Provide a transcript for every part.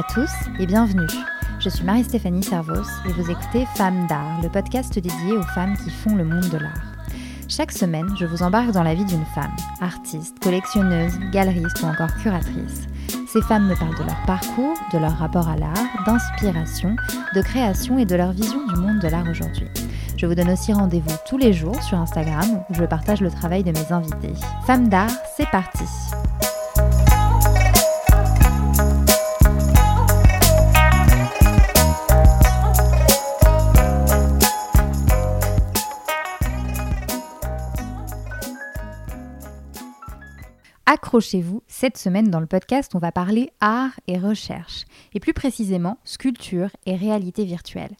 à tous et bienvenue. Je suis Marie-Stéphanie Servos et vous écoutez Femmes d'art, le podcast dédié aux femmes qui font le monde de l'art. Chaque semaine, je vous embarque dans la vie d'une femme, artiste, collectionneuse, galeriste ou encore curatrice. Ces femmes me parlent de leur parcours, de leur rapport à l'art, d'inspiration, de création et de leur vision du monde de l'art aujourd'hui. Je vous donne aussi rendez-vous tous les jours sur Instagram où je partage le travail de mes invités. Femmes d'art, c'est parti Accrochez-vous, cette semaine dans le podcast, on va parler art et recherche, et plus précisément sculpture et réalité virtuelle.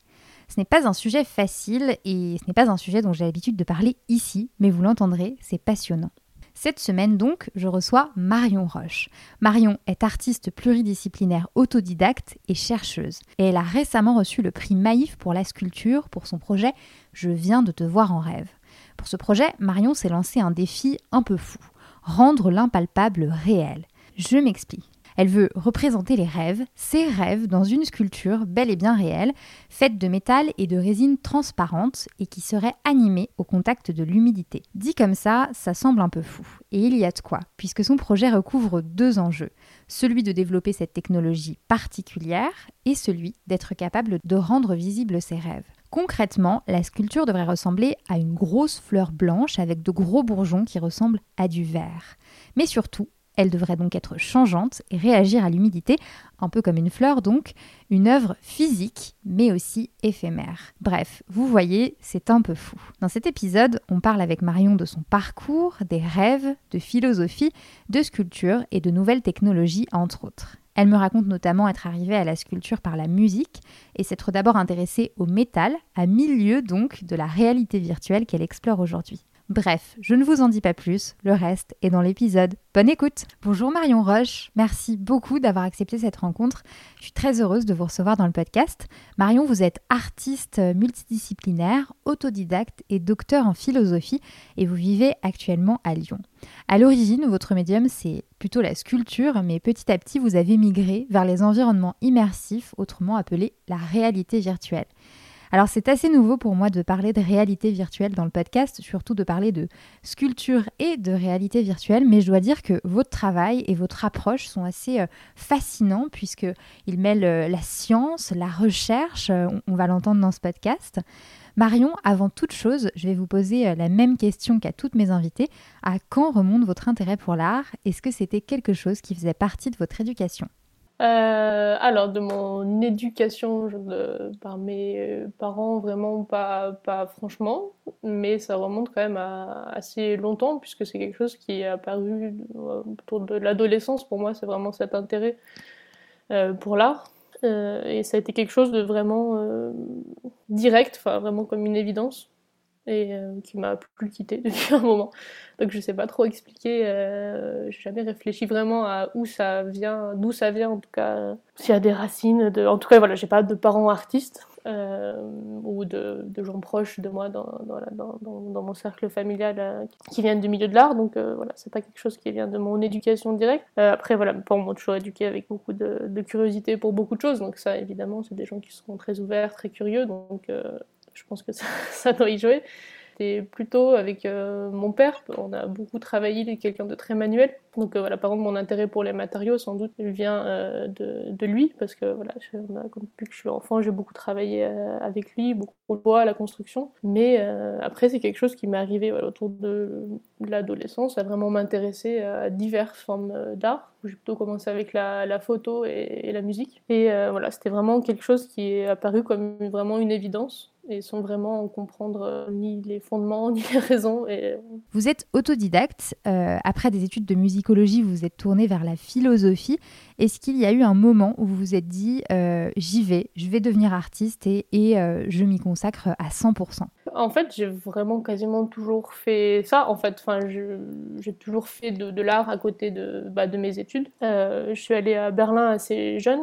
Ce n'est pas un sujet facile et ce n'est pas un sujet dont j'ai l'habitude de parler ici, mais vous l'entendrez, c'est passionnant. Cette semaine donc, je reçois Marion Roche. Marion est artiste pluridisciplinaire autodidacte et chercheuse. Et elle a récemment reçu le prix Maïf pour la sculpture pour son projet Je viens de te voir en rêve. Pour ce projet, Marion s'est lancé un défi un peu fou rendre l'impalpable réel. Je m'explique. Elle veut représenter les rêves, ses rêves, dans une sculpture bel et bien réelle, faite de métal et de résine transparente et qui serait animée au contact de l'humidité. Dit comme ça, ça semble un peu fou. Et il y a de quoi, puisque son projet recouvre deux enjeux. Celui de développer cette technologie particulière et celui d'être capable de rendre visibles ses rêves. Concrètement, la sculpture devrait ressembler à une grosse fleur blanche avec de gros bourgeons qui ressemblent à du verre. Mais surtout, elle devrait donc être changeante et réagir à l'humidité, un peu comme une fleur donc, une œuvre physique mais aussi éphémère. Bref, vous voyez, c'est un peu fou. Dans cet épisode, on parle avec Marion de son parcours, des rêves, de philosophie, de sculpture et de nouvelles technologies entre autres. Elle me raconte notamment être arrivée à la sculpture par la musique et s'être d'abord intéressée au métal, à milieu donc de la réalité virtuelle qu'elle explore aujourd'hui. Bref, je ne vous en dis pas plus, le reste est dans l'épisode. Bonne écoute Bonjour Marion Roche, merci beaucoup d'avoir accepté cette rencontre. Je suis très heureuse de vous recevoir dans le podcast. Marion, vous êtes artiste multidisciplinaire, autodidacte et docteur en philosophie et vous vivez actuellement à Lyon. À l'origine, votre médium, c'est plutôt la sculpture, mais petit à petit, vous avez migré vers les environnements immersifs, autrement appelés la réalité virtuelle. Alors c'est assez nouveau pour moi de parler de réalité virtuelle dans le podcast, surtout de parler de sculpture et de réalité virtuelle, mais je dois dire que votre travail et votre approche sont assez euh, fascinants puisqu'ils mêlent euh, la science, la recherche, euh, on va l'entendre dans ce podcast. Marion, avant toute chose, je vais vous poser la même question qu'à toutes mes invitées. À quand remonte votre intérêt pour l'art? Est-ce que c'était quelque chose qui faisait partie de votre éducation? Euh, alors, de mon éducation par mes euh, parents, vraiment pas, pas franchement, mais ça remonte quand même à assez longtemps, puisque c'est quelque chose qui est apparu euh, autour de l'adolescence. Pour moi, c'est vraiment cet intérêt pour l'art. et ça a été quelque chose de vraiment direct, enfin vraiment comme une évidence et euh, qui m'a plus quitté depuis un moment. Donc je sais pas trop expliquer, euh, j'ai jamais réfléchi vraiment à où ça vient, d'où ça vient en tout cas, s'il y a des racines, de... en tout cas voilà, j'ai pas de parents artistes euh, ou de, de, gens proches de moi dans, dans, dans, dans mon cercle familial euh, qui viennent du milieu de l'art, donc voilà, c'est pas quelque chose qui vient de mon éducation directe. après voilà, parents m'ont toujours éduqué avec beaucoup de, de, curiosité pour beaucoup de choses, donc ça évidemment c'est des gens qui sont très ouverts, très curieux, donc je pense que ça, doit y jouer. C'est plutôt avec euh, mon père, on a beaucoup travaillé, il est quelqu'un de très manuel. Donc euh, voilà, par exemple, mon intérêt pour les matériaux, sans doute, vient euh, de, lui, parce que voilà, depuis que je suis enfant, j'ai beaucoup travaillé avec lui, beaucoup le bois, la construction. Mais après, c'est quelque chose qui m'est arrivé autour de l'adolescence, à vraiment m'intéresser à diverses formes d'art. J'ai plutôt commencé avec la, photo et, et, la musique. Et voilà, c'était vraiment quelque chose qui est apparu comme vraiment une évidence et sans vraiment comprendre euh, ni les fondements ni les raisons. Et... Vous êtes autodidacte. Euh, après des études de musicologie, vous vous êtes tourné vers la philosophie. Est-ce qu'il y a eu un moment où vous vous êtes dit euh, j'y vais, je vais devenir artiste et, et je m'y consacre à 100% En fait, j'ai vraiment quasiment toujours fait ça. En fait, enfin, j'ai toujours fait de, de l'art à côté de, bah, de mes études. je suis allée à Berlin assez jeune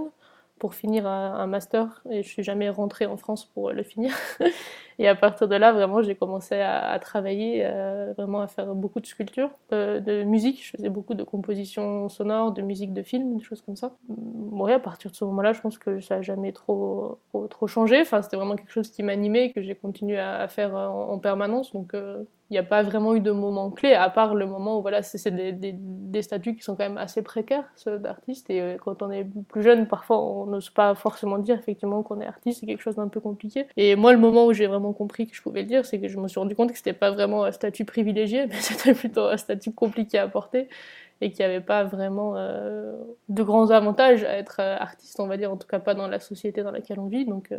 pour finir un master et je suis jamais rentrée en France pour le finir. Et à partir de là, vraiment, j'ai commencé à, travailler, euh, vraiment à faire beaucoup de sculptures, euh, de musique. Je faisais beaucoup de compositions sonores, de musique de film, des choses comme ça. Bon, à partir de ce moment-là, je pense que ça n'a jamais trop, trop, changé. Enfin, c'était vraiment quelque chose qui m'animait, que j'ai continué à, faire en, permanence. Donc, euh, il n'y a pas vraiment eu de moment clé, à part le moment où voilà, c'est des, des, des, statuts qui sont quand même assez précaires, ceux d'artistes. Et euh, quand on est plus jeune, parfois on n'ose pas forcément dire effectivement qu'on est artiste, c'est quelque chose d'un peu compliqué. Et moi, le moment où j'ai vraiment compris que je pouvais le dire, c'est que je me suis rendu compte que c'était pas vraiment un statut privilégié, mais c'était plutôt un statut compliqué à porter et qu'il n'y avait pas vraiment euh, de grands avantages à être euh, artiste, on va dire, en tout cas pas dans la société dans laquelle on vit. Donc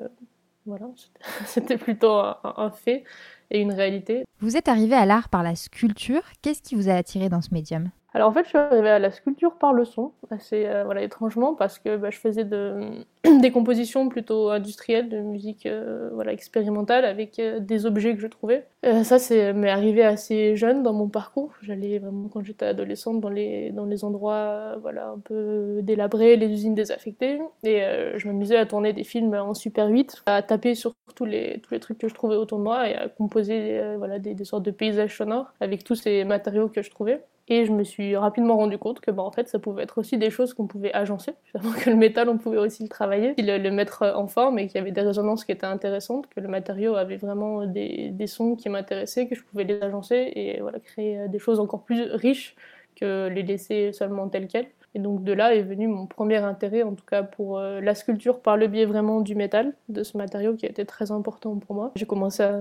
voilà, c'était plutôt un fait et une réalité. Vous êtes arrivé à l'art par la sculpture. Qu'est-ce qui vous a attiré dans ce médium? Alors en fait, je suis arrivée à la sculpture par le son, assez euh, voilà, étrangement, parce que bah, je faisais de, des compositions plutôt industrielles, de musique euh, voilà, expérimentale, avec euh, des objets que je trouvais. ça, c'est m'est arrivé assez jeune dans mon parcours. J'allais vraiment, quand j'étais adolescente, dans les, dans les endroits voilà, un peu délabrés, les usines désaffectées, et je m'amusais à tourner des films en Super 8, à taper sur tous les, tous les trucs que je trouvais autour de moi, et à composer voilà, des sortes de paysages sonores avec tous ces matériaux que je trouvais. Et je me suis rapidement rendu compte que bah, en fait, ça pouvait être aussi des choses qu'on pouvait agencer, que le métal, on pouvait aussi le travailler, le, mettre en forme et qu'il y avait des résonances qui étaient intéressantes, que le matériau avait vraiment des, sons qui m'intéressaient, que je pouvais les agencer et voilà, créer des choses encore plus riches que les laisser seulement telles quelles. Et donc de là est venu mon premier intérêt, en tout cas pour euh, la sculpture par le biais vraiment du métal, de ce matériau qui a été très important pour moi. J'ai commencé à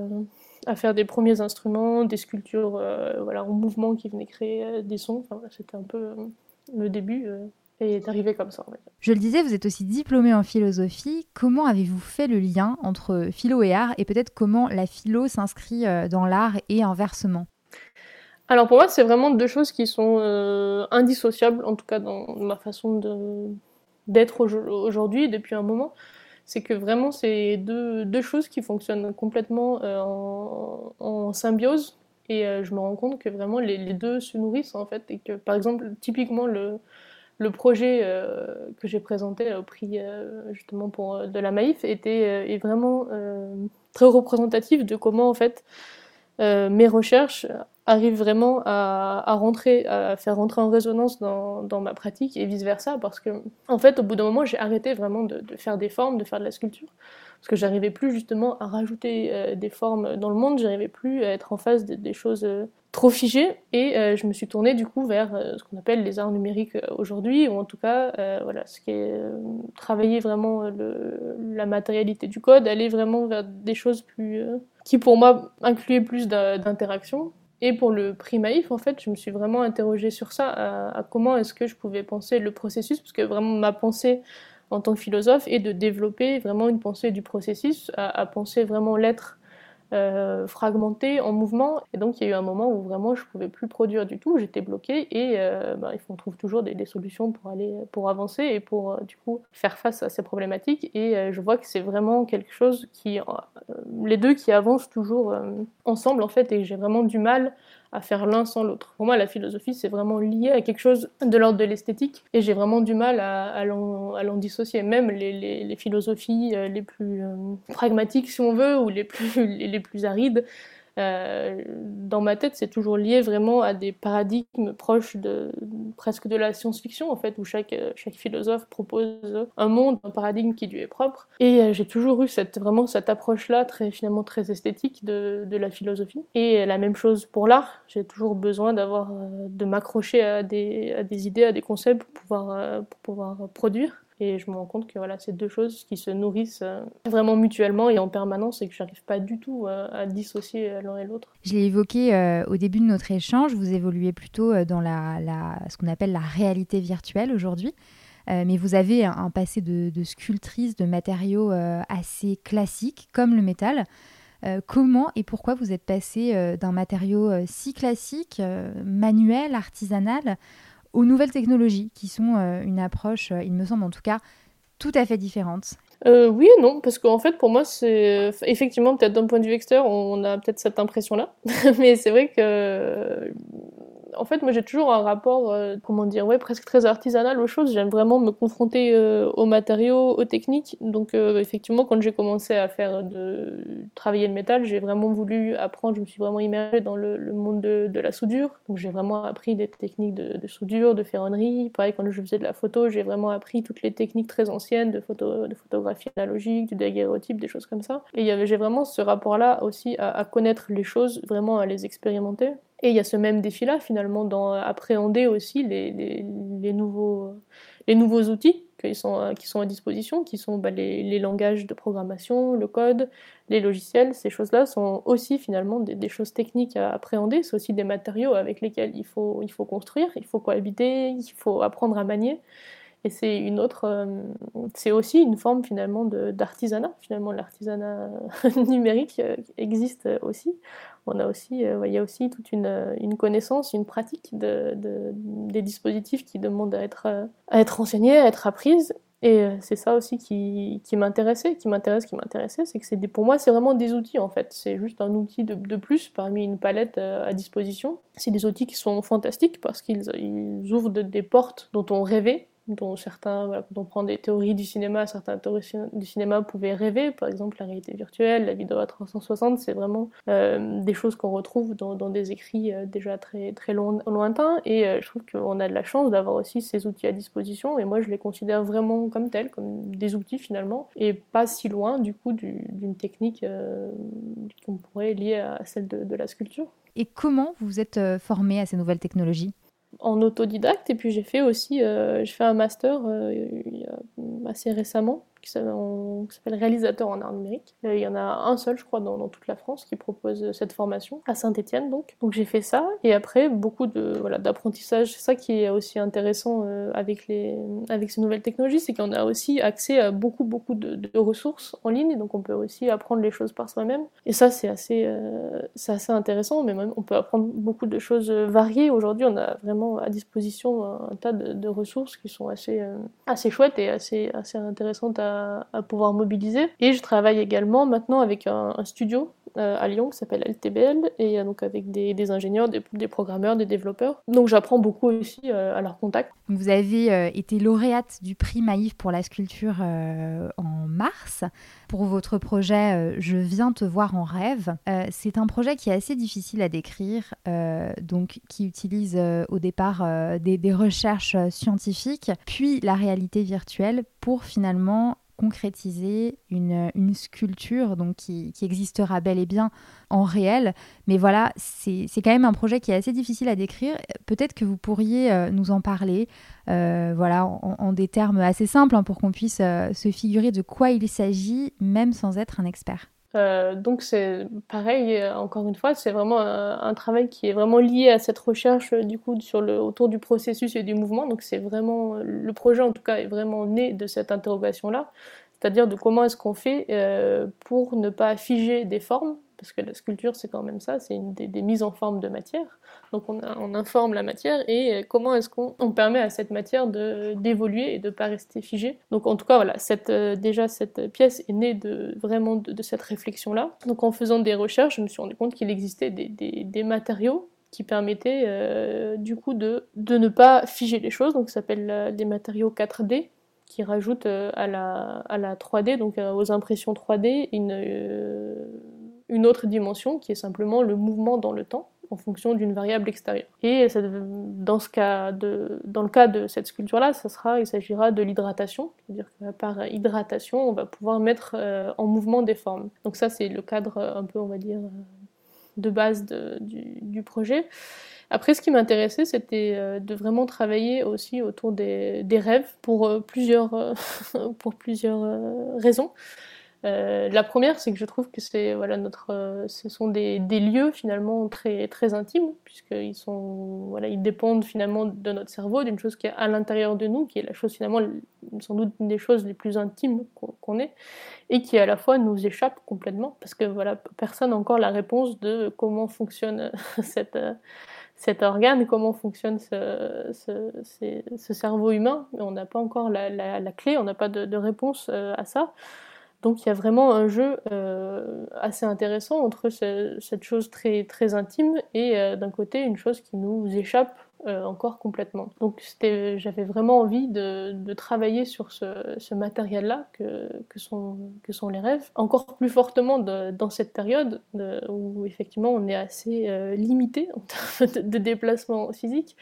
à faire des premiers instruments, des sculptures euh, voilà, en mouvement qui venaient créer euh, des sons. Enfin, C'était un peu euh, le début et d'arriver comme ça. Je le disais, vous êtes aussi diplômé en philosophie. Comment avez-vous fait le lien entre philo et art et peut-être comment la philo s'inscrit dans l'art et inversement? Alors pour moi, c'est vraiment deux choses qui sont indissociables, en tout cas dans ma façon d'être aujourd'hui depuis un moment c'est que vraiment c'est deux, deux, choses qui fonctionnent complètement euh, en, symbiose. Et euh, je me rends compte que vraiment les, deux se nourrissent en fait. Et que par exemple typiquement le, le projet euh, que j'ai présenté au prix justement pour de la Maïf était est vraiment très représentatif de comment en fait mes recherches arrive vraiment à, faire rentrer en résonance dans, ma pratique et vice versa, parce que en fait, au bout d'un moment, j'ai arrêté vraiment de, de, faire des formes, de faire de la sculpture, parce que j'arrivais plus justement à rajouter euh, des formes dans le monde, j'arrivais plus à être en face des choses euh, trop figées, et euh, je me suis tournée du coup vers ce qu'on appelle les arts numériques aujourd'hui, ou en tout cas, voilà, ce qui est travailler vraiment la matérialité du code, aller vraiment vers des choses plus qui pour moi incluaient plus d'interaction et pour le prix Maïf, en fait, je me suis vraiment interrogée sur ça, à, comment est-ce que je pouvais penser le processus, parce que vraiment ma pensée en tant que philosophe est de développer vraiment une pensée du processus, à penser vraiment l'être euh, fragmenté, en mouvement. Et donc il y a eu un moment où vraiment je pouvais plus produire du tout, j'étais bloquée et euh, bah, on trouve toujours des, solutions pour aller, pour avancer et pour euh, du coup faire face à ces problématiques. Et je vois que c'est vraiment quelque chose qui, les deux qui avancent toujours ensemble en fait et j'ai vraiment du mal à faire l'un sans l'autre. Pour moi, la philosophie, c'est vraiment lié à quelque chose de l'ordre de l'esthétique, et j'ai vraiment du mal à, l'en dissocier. Même les, philosophies euh, les plus euh, pragmatiques, si on veut, ou les plus arides, euh, dans ma tête, c'est toujours lié vraiment à des paradigmes proches de presque de la science-fiction en fait, où chaque chaque philosophe propose un monde, un paradigme qui lui est propre. Et euh, j'ai toujours eu cette vraiment cette approche-là, très finalement très esthétique de, de la philosophie. Et la même chose pour l'art. J'ai toujours besoin d'avoir euh, de m'accrocher à des à des idées, à des concepts pour pouvoir pour pouvoir produire. Et je me rends compte que voilà, c'est deux choses qui se nourrissent euh, vraiment mutuellement et en permanence et que je n'arrive pas du tout euh, à, dissocier euh, l'un et l'autre. Je l'ai évoqué au début de notre échange, vous évoluez plutôt dans la, ce qu'on appelle la réalité virtuelle aujourd'hui. mais vous avez un, passé de, de, sculptrice de matériaux assez classiques comme le métal. comment et pourquoi vous êtes passé d'un matériau si classique, manuel, artisanal, aux nouvelles technologies qui sont euh, une approche, euh, il me semble en tout cas, tout à fait différente. Euh, oui et non, parce qu'en fait, pour moi, c'est effectivement, peut-être d'un point de vue extérieur, on a peut-être cette impression-là, mais c'est vrai que En fait, moi j'ai toujours un rapport, euh, comment dire, ouais, presque très artisanal aux choses. J'aime vraiment me confronter euh, aux matériaux, aux techniques. Donc euh, effectivement, quand j'ai commencé à faire de travailler le métal, j'ai vraiment voulu apprendre. Je me suis vraiment immergée dans le, monde de, la soudure. Donc j'ai vraiment appris des techniques de, soudure, de ferronnerie. Pareil, quand je faisais de la photo, j'ai vraiment appris toutes les techniques très anciennes de, photo, de photographie analogique, du daguerreotype, des choses comme ça. Et j'ai vraiment ce rapport-là aussi à, à connaître les choses, vraiment à les expérimenter. Et il y a ce même défi-là, finalement, dans appréhender aussi les, les, nouveaux, les nouveaux outils qui sont, qui sont à disposition, qui sont bah, les, les, langages de programmation, le code, les logiciels. Ces choses-là sont aussi, finalement, des, choses techniques à appréhender. C'est aussi des matériaux avec lesquels il faut, il faut construire, il faut cohabiter, il faut apprendre à manier. Et euh, c'est aussi une forme finalement d'artisanat. Finalement, l'artisanat numérique euh, existe aussi on a aussi, euh, il y a aussi toute une, connaissance, une pratique de, des dispositifs qui demandent à être, à être enseignés, à être apprises. Et c'est ça aussi qui, m'intéressait, qui m'intéresse, qui m'intéressait, c'est que pour moi c'est vraiment des outils en fait. C'est juste un outil de, plus parmi une palette à disposition. C'est des outils qui sont fantastiques parce qu'ils ils ouvrent des portes dont on rêvait dont certains, quand on prend des théories du cinéma, certains théories du cinéma pouvaient rêver, par exemple la réalité virtuelle, la vidéo à 360, c'est vraiment euh, des choses qu'on retrouve dans, dans, des écrits euh, déjà très, très lointains, et euh, je trouve qu'on a de la chance d'avoir aussi ces outils à disposition, et moi je les considère vraiment comme tels, comme des outils finalement, et pas si loin du coup d'une technique qu'on pourrait lier à celle de, de la sculpture. Et comment vous êtes formé à ces nouvelles technologies? En autodidacte et puis j'ai fait aussi euh, un master euh, assez récemment qui s'appelle réalisateur en art numérique. Euh, il y en a un seul, je crois, dans, toute la France qui propose cette formation, à Saint-Etienne donc. Donc j'ai fait ça, et après beaucoup de voilà d'apprentissage. C'est ça qui est aussi intéressant euh, avec, les, avec ces nouvelles technologies, c'est qu'on a aussi accès à beaucoup, beaucoup de, ressources en ligne, donc on peut aussi apprendre les choses par soi-même. Et ça, c'est assez, euh, c'est assez intéressant, mais on peut apprendre beaucoup de choses variées. Aujourd'hui, on a vraiment à disposition un, tas de, ressources qui sont assez, assez chouettes et assez, assez intéressantes à à, pouvoir mobiliser. Et je travaille également maintenant avec un, studio euh, à Lyon qui s'appelle LTBL et euh, donc avec des, ingénieurs, des, programmeurs, des développeurs. Donc j'apprends beaucoup aussi euh, à leur contact. Vous avez été lauréate du prix Maïf pour la sculpture en mars pour votre projet Je viens te voir en rêve. C'est un projet qui est assez difficile à décrire, donc qui utilise au départ des, des recherches scientifiques, puis la réalité virtuelle pour finalement concrétiser une, une sculpture donc qui, qui, existera bel et bien en réel. Mais voilà, c'est quand même un projet qui est assez difficile à décrire. Peut-être que vous pourriez euh, nous en parler euh, voilà, en, des termes assez simples hein, pour qu'on puisse euh, se figurer de quoi il s'agit, même sans être un expert. Donc c'est pareil, encore une fois, c'est vraiment un, travail qui est vraiment lié à cette recherche du coup sur le, autour du processus et du mouvement. Donc c'est vraiment le projet en tout cas est vraiment né de cette interrogation là, c'est-à-dire de comment est-ce qu'on fait euh, pour ne pas figer des formes, parce que la sculpture c'est quand même ça, c'est des, des, mises en forme de matière. Donc on, on informe la matière et comment est-ce qu'on permet à cette matière d'évoluer et de ne pas rester figée. Donc en tout cas voilà, euh, déjà cette pièce est née de, vraiment de, cette réflexion-là. Donc en faisant des recherches, je me suis rendu compte qu'il existait des, matériaux qui permettaient euh, du coup de, de ne pas figer les choses, donc ça s'appelle des matériaux 4D, qui rajoute euh, à la, à la 3D, donc euh, aux impressions 3D, une, euh, une autre dimension qui est simplement le mouvement dans le temps en fonction d'une variable extérieure. Et dans, ce cas de, dans le cas de cette sculpture-là, il s'agira de l'hydratation, c'est-à-dire que par hydratation, on va pouvoir mettre en mouvement des formes. Donc ça, c'est le cadre un peu, on va dire, de base du, projet. Après, ce qui m'intéressait, c'était euh, de vraiment travailler aussi autour des, rêves pour euh, plusieurs, euh, pour plusieurs raisons. La première, c'est que je trouve que notre, ce sont des, lieux finalement très intimes puisqu'ils dépendent finalement de notre cerveau, d'une chose qui est à l'intérieur de nous, qui est la chose finalement sans doute une des choses les plus intimes qu'on ait et qui à la fois nous échappe complètement parce que personne n'a encore la réponse de comment fonctionne cette cet organe, comment fonctionne ce, ce, cerveau humain. On n'a pas encore la, clé, on n'a pas de, réponse euh, à ça. Donc il y a vraiment un jeu euh, assez intéressant entre cette chose très, très intime et euh, d'un côté une chose qui nous échappe euh, encore complètement. Donc j'avais vraiment envie de, travailler sur ce, matériel-là que, sont, les rêves, encore plus fortement dans cette période où effectivement on est assez limité en termes de déplacement physique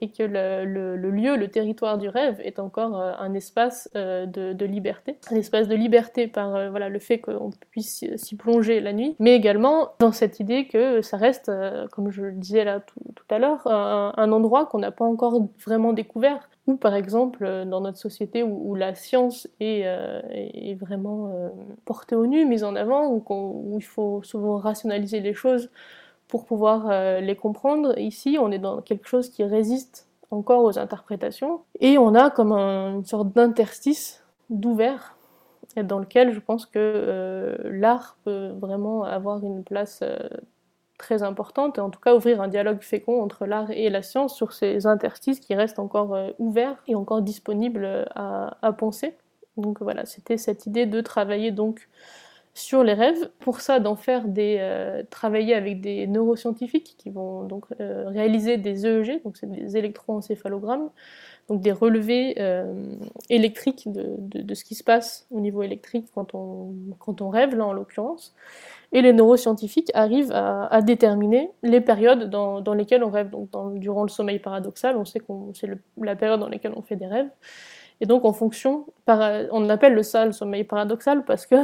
et que le, lieu, le territoire du rêve est encore euh, un espace euh, de, liberté, un espace de liberté par euh, voilà le fait qu'on puisse s'y plonger la nuit, mais également dans cette idée que ça reste, comme je le disais là tout, à l'heure, un, endroit qu'on n'a pas encore vraiment découvert. Ou par exemple dans notre société où, la science est, vraiment portée au nu, mise en avant, où il faut souvent rationaliser les choses pour pouvoir euh, les comprendre. Ici, on est dans quelque chose qui résiste encore aux interprétations, et on a comme une sorte d'interstice d'ouvert dans lequel je pense que euh, l'art peut vraiment avoir une place euh, très importante, et en tout cas ouvrir un dialogue fécond entre l'art et la science sur ces interstices qui restent encore ouverts et encore disponibles à, à penser. Donc voilà, c'était cette idée de travailler donc sur les rêves. Pour ça, d'en faire des euh, travailler avec des neuroscientifiques qui vont donc euh, réaliser des EEG, donc c'est des électroencéphalogrammes, donc des relevés euh, électriques de, de, ce qui se passe au niveau électrique quand on, quand on rêve, là en l'occurrence. Et les neuroscientifiques arrivent à, déterminer les périodes dans, dans, lesquelles on rêve. Donc durant le sommeil paradoxal, on sait que c'est la période dans laquelle on fait des rêves. Et donc, en fonction, on appelle le ça le sommeil paradoxal parce que,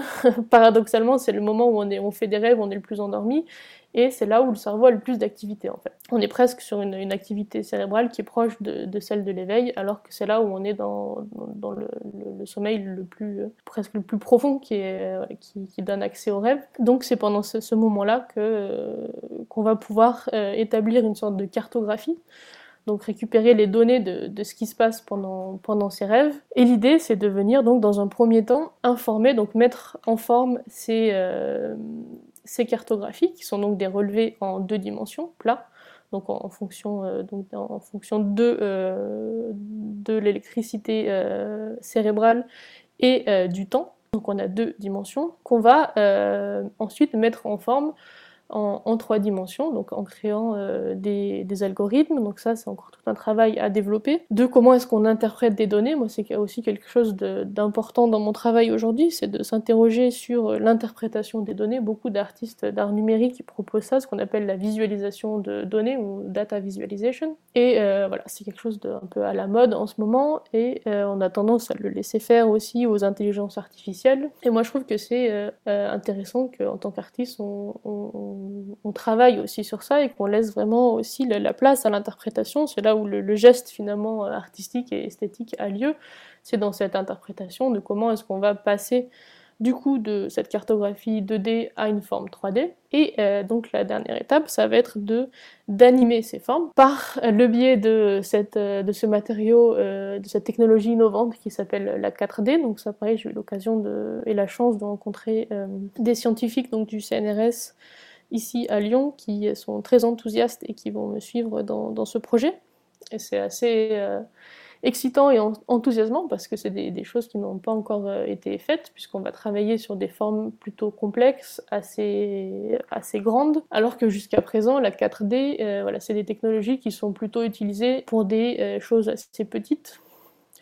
paradoxalement, c'est le moment où on, fait des rêves, on est le plus endormi, et c'est là où le cerveau a le plus d'activité, en fait. On est presque sur une, activité cérébrale qui est proche de, celle de l'éveil, alors que c'est là où on est dans, le, sommeil le plus, presque le plus profond qui, donne accès au rêve. Donc, c'est pendant ce, ce moment-là que, qu'on va pouvoir euh, établir une sorte de cartographie donc récupérer les données de, ce qui se passe pendant, pendant ces rêves. Et l'idée, c'est de venir donc dans un premier temps informer, donc mettre en forme ces, euh, ces cartographies, qui sont donc des relevés en deux dimensions, plats, donc en, fonction, euh, donc en fonction de, euh, de l'électricité cérébrale et du temps. Donc on a deux dimensions qu'on va ensuite mettre en forme en, trois dimensions, donc en créant euh, des, algorithmes. Donc ça, c'est encore tout un travail à développer. De comment est-ce qu'on interprète des données. Moi, c'est aussi quelque chose d'important dans mon travail aujourd'hui, c'est de s'interroger sur l'interprétation des données. Beaucoup d'artistes d'art numérique proposent ça, ce qu'on appelle la visualisation de données ou data visualization. Et euh, voilà, c'est quelque chose de un peu à la mode en ce moment, et euh, on a tendance à le laisser faire aussi aux intelligences artificielles. Et moi, je trouve que c'est euh, intéressant qu'en tant qu'artiste, on on, travaille aussi sur ça et qu'on laisse vraiment aussi la, la place à l'interprétation. C'est là où le, geste finalement artistique et esthétique a lieu. C'est dans cette interprétation de comment est-ce qu'on va passer du coup de cette cartographie 2D à une forme 3D. Et euh, donc la dernière étape, ça va être de d'animer ces formes par le biais de, cette, de ce matériau, euh, de cette technologie innovante qui s'appelle la 4D. Donc ça, pareil, j'ai eu l'occasion et la chance de rencontrer euh, des scientifiques donc, du CNRS ici à Lyon qui sont très enthousiastes et qui vont me suivre dans, ce projet. Et c'est assez euh, excitant et enthousiasmant parce que c'est des, choses qui n'ont pas encore euh, été faites puisqu'on va travailler sur des formes plutôt complexes, assez, grandes, alors que jusqu'à présent la 4D, euh, voilà, c'est des technologies qui sont plutôt utilisées pour des choses assez petites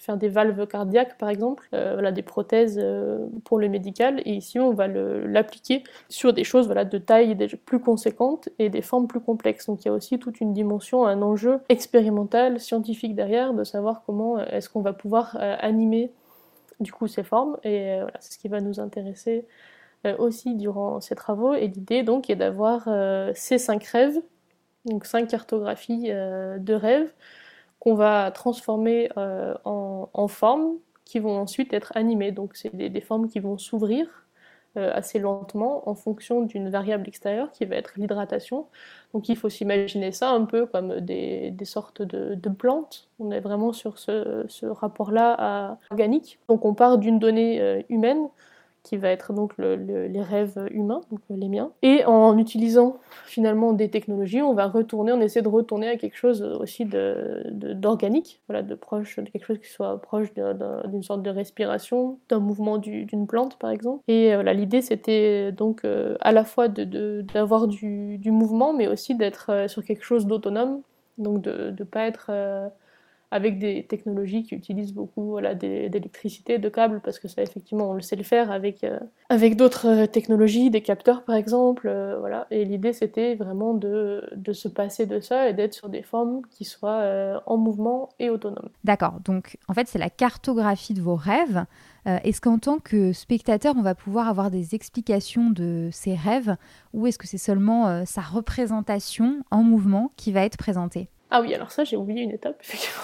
faire des valves cardiaques par exemple, euh, voilà, des prothèses euh, pour le médical, et ici on va l'appliquer sur des choses voilà, de taille plus conséquente et des formes plus complexes. Donc il y a aussi toute une dimension, un enjeu expérimental, scientifique derrière, de savoir comment euh, est-ce qu'on va pouvoir animer du coup ces formes, et voilà, c'est ce qui va nous intéresser aussi durant ces travaux, et l'idée donc est d'avoir ces cinq rêves, donc cinq cartographies de rêves, qu'on va transformer euh, en, formes qui vont ensuite être animées. Donc c'est des, des, formes qui vont s'ouvrir euh, assez lentement en fonction d'une variable extérieure qui va être l'hydratation. Donc il faut s'imaginer ça un peu comme des, sortes de, plantes. On est vraiment sur ce, ce rapport-là organique. Donc on part d'une donnée euh, humaine qui va être donc les rêves humains, donc les miens. Et en utilisant finalement des technologies, on va retourner, on essaie de retourner à quelque chose aussi d'organique, de, voilà, de proche, quelque chose qui soit proche d'une sorte de respiration, d'un mouvement d'une plante par exemple. Et voilà, l'idée c'était donc à la fois d'avoir du, mouvement, mais aussi d'être sur quelque chose d'autonome, donc de ne pas être avec des technologies qui utilisent beaucoup voilà, d'électricité, de câbles, parce que ça, effectivement, on le sait le faire avec, euh, avec d'autres euh, technologies, des capteurs par exemple. Euh, voilà. Et l'idée, c'était vraiment de, de, se passer de ça et d'être sur des formes qui soient en mouvement et autonomes. D'accord, donc en fait, c'est la cartographie de vos rêves. est-ce qu'en tant que spectateur, on va pouvoir avoir des explications de ces rêves, ou est-ce que c'est seulement sa représentation en mouvement qui va être présentée? Ah oui, alors ça, j'ai oublié une étape,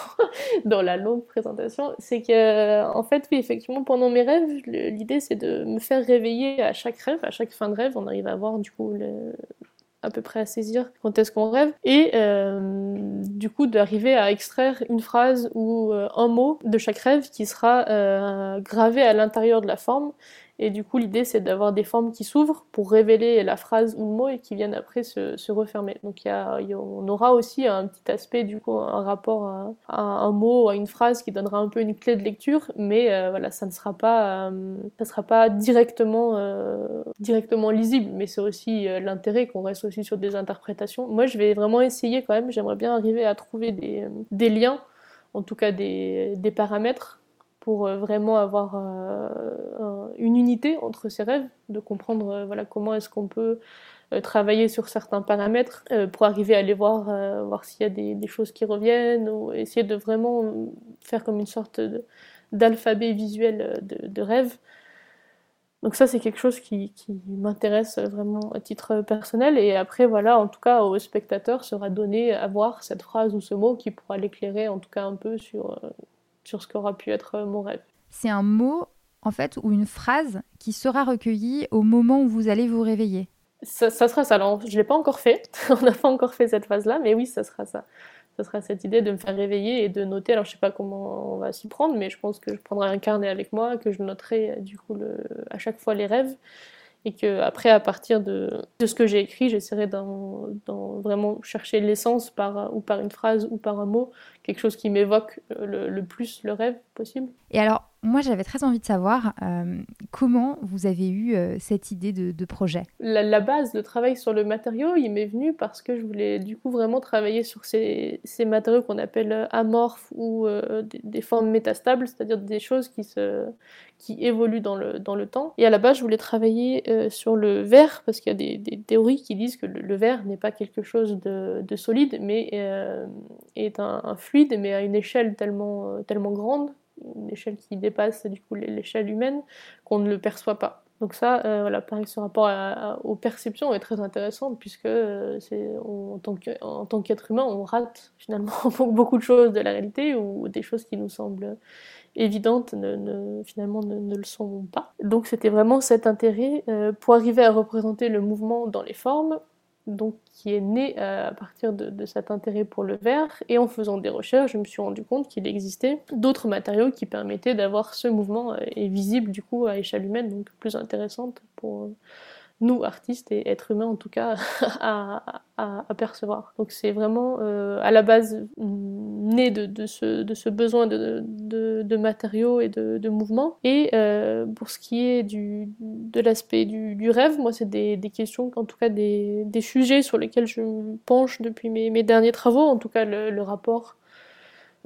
dans la longue présentation. C'est que, en fait, oui, effectivement, pendant mes rêves, l'idée, c'est de me faire réveiller à chaque rêve, à chaque fin de rêve. On arrive à voir, du coup, à peu près à saisir quand est-ce qu'on rêve. Et, euh, du coup, d'arriver à extraire une phrase ou euh, un mot de chaque rêve qui sera euh, gravé à l'intérieur de la forme et du coup, l'idée, c'est d'avoir des formes qui s'ouvrent pour révéler la phrase ou le mot et qui viennent après se, refermer. Donc, on aura aussi un petit aspect, du coup, un rapport à, un mot, à une phrase qui donnera un peu une clé de lecture, mais euh, voilà, ça ne sera pas, euh, ça sera pas directement, euh, directement lisible. Mais c'est aussi l'intérêt qu'on reste aussi sur des interprétations. Moi, je vais vraiment essayer quand même, j'aimerais bien arriver à trouver des, liens, en tout cas des paramètres pour euh, vraiment avoir euh, une unité entre ces rêves, de comprendre euh, voilà, comment est-ce qu'on peut travailler sur certains paramètres pour arriver à les voir, voir s'il y a des, choses qui reviennent, ou essayer de vraiment faire comme une sorte d'alphabet visuel de, de rêve. Donc ça, c'est quelque chose qui, qui m'intéresse vraiment à titre personnel. Et après, voilà, en tout cas, au spectateur sera donné à voir cette phrase ou ce mot qui pourra l'éclairer, en tout cas un peu sur, sur ce qu'aura pu être euh, mon rêve. C'est un mot, en fait, ou une phrase qui sera recueillie au moment où vous allez vous réveiller. Ça, sera ça. Alors, je ne l'ai pas encore fait. On n'a pas encore fait cette phase-là, mais oui, ça sera ça. Ça sera cette idée de me faire réveiller et de noter. Alors, je ne sais pas comment on va s'y prendre, mais je pense que je prendrai un carnet avec moi, que je noterai du coup le, à chaque fois les rêves et que après à partir de, de ce que j'ai écrit j'essaierai d'en vraiment chercher l'essence par ou par une phrase ou par un mot quelque chose qui m'évoque le, le, plus le rêve possible. Et alors moi, j'avais très envie de savoir euh, comment vous avez eu euh, cette idée de, projet? La, base, le travail sur le matériau, il m'est venu parce que je voulais du coup vraiment travailler sur ces, matériaux qu'on appelle euh, amorphes ou des, formes métastables, c'est-à-dire des choses qui, évoluent dans le, le temps. Et à la base, je voulais travailler sur le verre parce qu'il y a des, théories qui disent que le, verre n'est pas quelque chose de, de solide, mais est un, fluide, mais à une échelle tellement grande une échelle qui dépasse du coup l'échelle humaine, qu'on ne le perçoit pas. Donc ça, euh, voilà, pareil, ce rapport aux perceptions est très intéressant puisque euh, c'est en tant qu'être humain, on rate finalement beaucoup de choses de la réalité ou des choses qui nous semblent évidentes ne, finalement ne, le sont pas. Donc c'était vraiment cet intérêt euh, pour arriver à représenter le mouvement dans les formes donc qui est né euh, à partir de, cet intérêt pour le verre. Et en faisant des recherches, je me suis rendu compte qu'il existait d'autres matériaux qui permettaient d'avoir ce mouvement euh, et visible du coup à échelle humaine, donc plus intéressante pour nous, artistes et êtres humains en tout cas, à, percevoir. Donc c'est vraiment euh, à la base né de, ce, de ce, besoin de, de, matériaux et de, mouvements. Et euh, pour ce qui est du, de l'aspect du, rêve, moi c'est des, questions, en tout cas des, des, sujets sur lesquels je penche depuis mes, derniers travaux, en tout cas le rapport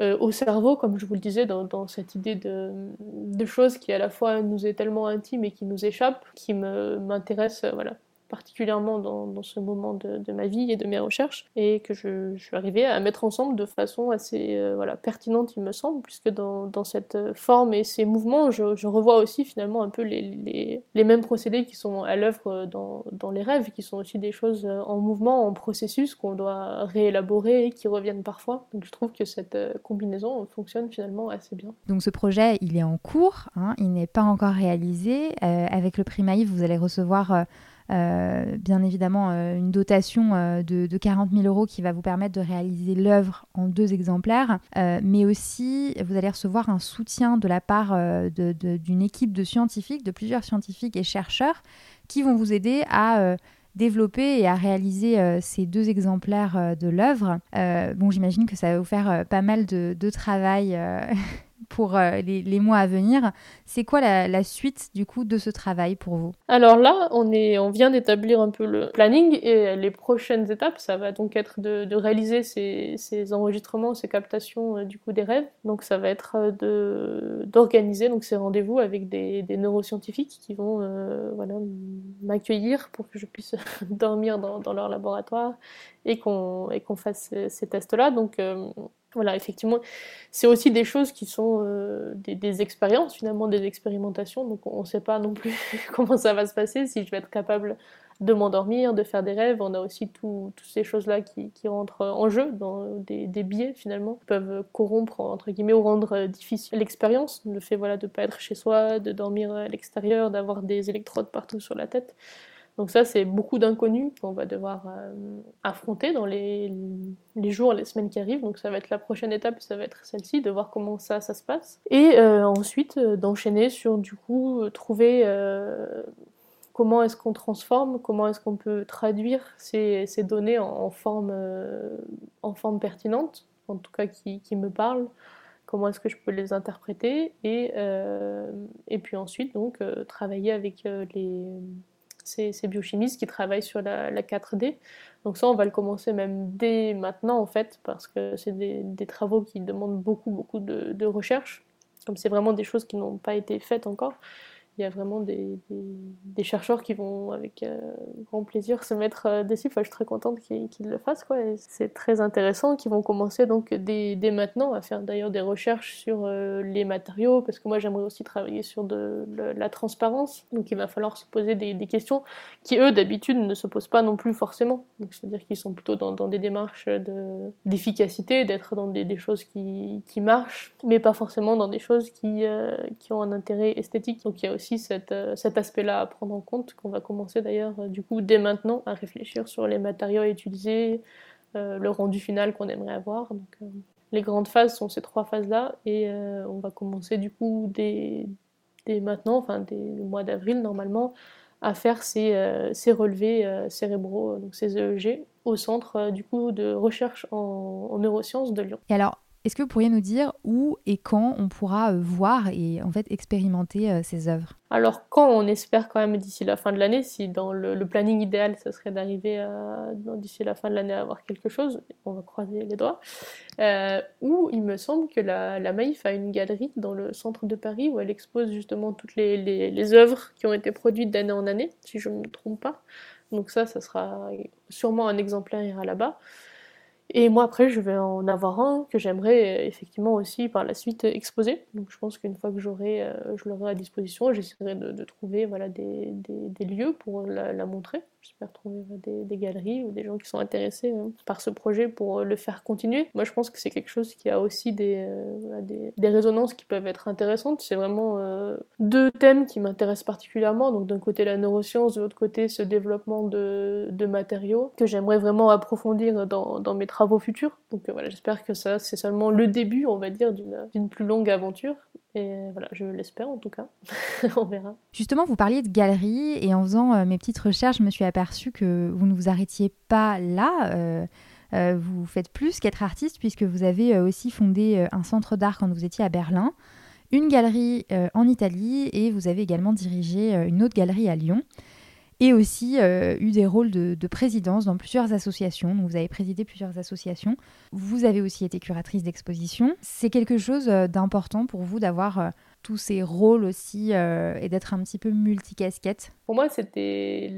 euh, au cerveau, comme je vous le disais, dans, cette idée de, de, choses qui à la fois nous est tellement intime et qui nous échappe, qui m'intéresse, voilà, particulièrement dans, ce moment de, ma vie et de mes recherches, et que je, suis arrivée à mettre ensemble de façon assez euh, voilà, pertinente, il me semble, puisque dans, cette forme et ces mouvements, je, revois aussi finalement un peu les, les, mêmes procédés qui sont à l'œuvre dans, dans, les rêves, qui sont aussi des choses en mouvement, en processus qu'on doit réélaborer et qui reviennent parfois. Donc je trouve que cette euh, combinaison fonctionne finalement assez bien. Donc ce projet, il est en cours, hein, il n'est pas encore réalisé. Euh, avec le prix Maïf, vous allez recevoir bien évidemment une dotation de, de, 40 000 euros qui va vous permettre de réaliser l'œuvre en deux exemplaires, mais aussi vous allez recevoir un soutien de la part d'une équipe de scientifiques, de plusieurs scientifiques et chercheurs qui vont vous aider à développer et à réaliser euh, ces deux exemplaires euh, de l'œuvre. Euh, bon, j'imagine que ça va vous faire pas mal de travail pour euh, les, mois à venir. C'est quoi la, suite du coup de ce travail pour vous? Alors là, on, est, on vient d'établir un peu le planning et les prochaines étapes, ça va donc être de, réaliser ces, enregistrements, ces captations euh, du coup des rêves. Donc ça va être euh, d'organiser donc ces rendez-vous avec des, neuroscientifiques qui vont voilà, m'accueillir pour que je puisse dormir dans, leur laboratoire et qu'on qu'on fasse ces, tests-là. Donc voilà, effectivement, c'est aussi des choses qui sont euh, des, expériences, finalement, des expérimentations. Donc, on ne sait pas non plus comment ça va se passer, si je vais être capable de m'endormir, de faire des rêves. On a aussi toutes ces choses-là qui, rentrent en jeu, dans des, biais, finalement, qui peuvent corrompre, entre guillemets, ou rendre euh, difficile l'expérience. Le fait voilà, de ne pas être chez soi, de dormir à l'extérieur, d'avoir des électrodes partout sur la tête. Donc ça, c'est beaucoup d'inconnus qu'on va devoir euh, affronter dans les, les, jours, les semaines qui arrivent. Donc ça va être la prochaine étape, ça va être celle-ci, de voir comment ça, ça se passe. Et euh, ensuite, euh, d'enchaîner sur, du coup, trouver comment est-ce qu'on transforme, comment est-ce qu'on peut traduire ces, ces données en, forme, en forme pertinente, en tout cas qui, qui me parlent comment est-ce que je peux les interpréter et, et puis ensuite donc travailler avec les, ces, biochimistes qui travaillent sur la, 4D. Donc ça, on va le commencer même dès maintenant, en fait, parce que c'est des, travaux qui demandent beaucoup, beaucoup de, de recherche. Comme c'est vraiment des choses qui n'ont pas été faites encore il y a vraiment des, chercheurs qui vont avec euh, grand plaisir se mettre euh, dessus. Enfin, je suis très contente qu'ils le fassent. C'est très intéressant, qu'ils vont commencer donc dès, maintenant à faire d'ailleurs des recherches sur euh, les matériaux, parce que moi j'aimerais aussi travailler sur de, la transparence. Donc il va falloir se poser des, questions qui eux d'habitude ne se posent pas non plus forcément. C'est-à-dire qu'ils sont plutôt dans, des démarches d'efficacité, d'être dans des, choses qui, qui, marchent, mais pas forcément dans des choses qui, qui ont un intérêt esthétique. Donc il y a aussi euh, cet aspect-là à prendre en compte, qu'on va commencer d'ailleurs euh, du coup dès maintenant à réfléchir sur les matériaux à utiliser, euh, le rendu final qu'on aimerait avoir. Donc, les grandes phases sont ces trois phases-là et on va commencer du coup dès, maintenant, enfin dès le mois d'avril normalement, à faire ces, relevés cérébraux, donc ces EEG, au centre du coup de recherche en, en neurosciences de Lyon. Et alors, est-ce que vous pourriez nous dire où et quand on pourra euh, voir et en fait expérimenter euh, ces œuvres? Alors quand on espère quand même d'ici la fin de l'année, si dans le, planning idéal ça serait d'arriver d'ici la fin de l'année à avoir quelque chose, on va croiser les doigts. Euh, où il me semble que la, la, Maïf a une galerie dans le centre de Paris où elle expose justement toutes les, œuvres qui ont été produites d'année en année, si je ne me trompe pas. Donc ça, ça sera sûrement un exemplaire ira là-bas. Et moi, après, je vais en avoir un que j'aimerais euh, effectivement aussi par la suite exposer. Donc, je pense qu'une fois que j'aurai, euh, je l'aurai à disposition, j'essaierai de, trouver voilà, des, des, lieux pour la, montrer. J'espère trouver des, galeries ou des gens qui sont intéressés hein, par ce projet pour le faire continuer. Moi, je pense que c'est quelque chose qui a aussi des, euh, des, des, résonances qui peuvent être intéressantes. C'est vraiment deux thèmes qui m'intéressent particulièrement. Donc, d'un côté, la neuroscience, de l'autre côté, ce développement de, de matériaux que j'aimerais vraiment approfondir dans, dans mes travaux futurs. Donc euh, voilà, j'espère que ça, c'est seulement le début, on va dire, d'une plus longue aventure. Et voilà, je l'espère en tout cas. on verra. Justement, vous parliez de galerie et en faisant euh, mes petites recherches, je me suis aperçue que vous ne vous arrêtiez pas là. Euh, vous faites plus qu'être artiste puisque vous avez aussi fondé un centre d'art quand vous étiez à Berlin, une galerie en Italie et vous avez également dirigé une autre galerie à Lyon et aussi euh, eu des rôles de, présidence dans plusieurs associations. Donc vous avez présidé plusieurs associations. Vous avez aussi été curatrice d'exposition. C'est quelque chose euh, d'important pour vous d'avoir euh, tous ces rôles aussi euh, et d'être un petit peu multicasquette Pour moi, c'était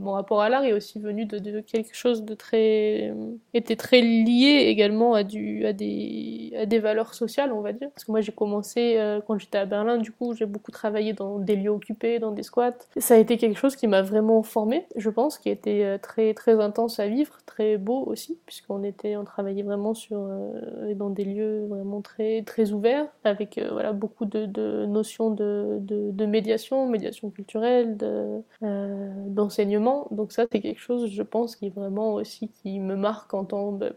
mon rapport à l'art est aussi venu de, quelque chose de très était très lié également à du à des à des valeurs sociales, on va dire. Parce que moi, j'ai commencé euh, quand j'étais à Berlin, du coup, j'ai beaucoup travaillé dans des lieux occupés, dans des squats. Ça a été quelque chose qui m'a vraiment formé, je pense, qui était euh, très très intense à vivre, très beau aussi, puisqu'on était on travaillait vraiment sur dans des lieux vraiment très très ouverts avec voilà beaucoup de notions de, médiation, médiation culturelle, d'enseignement. Donc ça, c'est quelque chose, je pense, qui est vraiment aussi qui me marque en tant bah,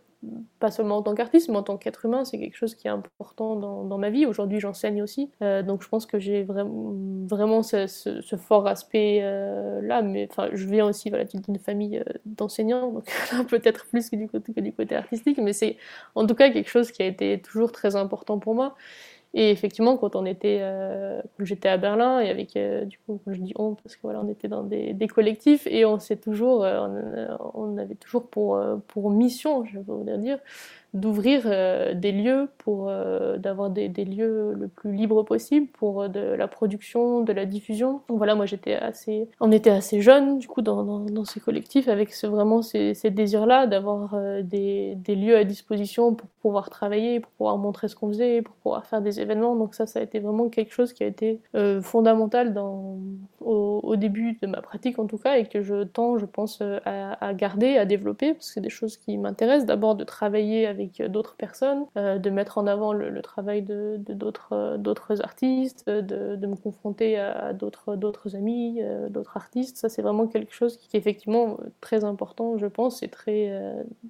pas seulement en tant qu'artiste, mais en tant qu'être humain, c'est quelque chose qui est important dans, ma vie. Aujourd'hui, j'enseigne aussi, euh, donc je pense que j'ai vraiment, vraiment ce, ce, fort aspect euh, là. Mais je viens aussi voilà, d'une famille euh, d'enseignants, donc peut-être plus que du côté, que du côté artistique, mais c'est en tout cas quelque chose qui a été toujours très important pour moi. Et effectivement, quand on était, euh, j'étais à Berlin et avec, euh, du coup, je dis on parce que voilà, on était dans des, des collectifs et on s'est toujours, euh, on, avait toujours pour pour mission, je voudrais dire, d'ouvrir euh, des lieux pour euh, d'avoir des, lieux le plus libre possible pour euh, de la production, de la diffusion. Donc voilà, moi j'étais assez, on était assez jeunes du coup dans, ces collectifs avec vraiment ces, ces désirs-là d'avoir des, lieux à disposition pour pouvoir travailler, pour pouvoir montrer ce qu'on faisait, pour pouvoir faire des événements. Donc ça, ça a été vraiment quelque chose qui a été fondamental au, début de ma pratique en tout cas et que je tends, je pense, à, à garder, à développer parce que c'est des choses qui m'intéressent. D'abord de travailler avec d'autres personnes, euh, de mettre en avant le, travail de d'autres euh, d'autres artistes, de, de, me confronter à d'autres d'autres amis, euh, d'autres artistes. Ça, c'est vraiment quelque chose qui est effectivement très important, je pense, et très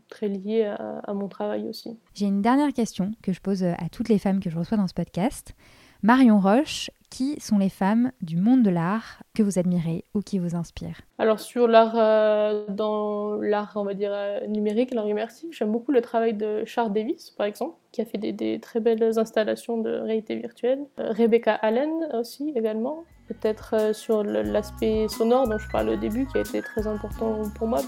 très lié à mon travail aussi. J'ai une dernière question que je pose à toutes les femmes que je reçois dans ce podcast. Marion Roche, qui sont les femmes du monde de l'art que vous admirez ou qui vous inspirent Alors sur l'art, euh, dans l'art, on va dire euh, numérique, l'art immersif, j'aime beaucoup le travail de Charles Davis, par exemple, qui a fait des, très belles installations de réalité virtuelle. Euh, Rebecca Allen aussi également. Peut-être sur l'aspect sonore dont je parlais au début, qui a été très important pour moi.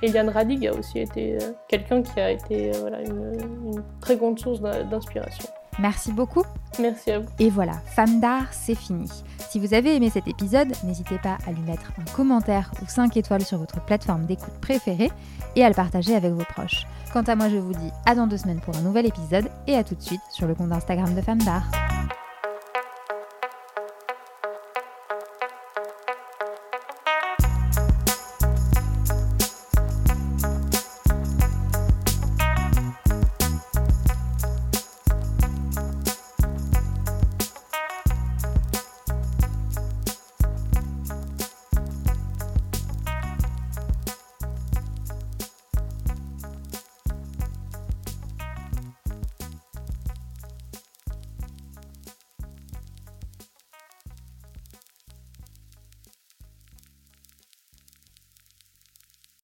Eliane Radig a aussi été quelqu'un qui a été voilà, une très grande source d'inspiration. Merci beaucoup. Merci à vous. Et voilà, Femme d'art, c'est fini. Si vous avez aimé cet épisode, n'hésitez pas à lui mettre un commentaire ou 5 étoiles sur votre plateforme d'écoute préférée et à le partager avec vos proches. Quant à moi, je vous dis à dans deux semaines pour un nouvel épisode et à tout de suite sur le compte Instagram de Femme d'art.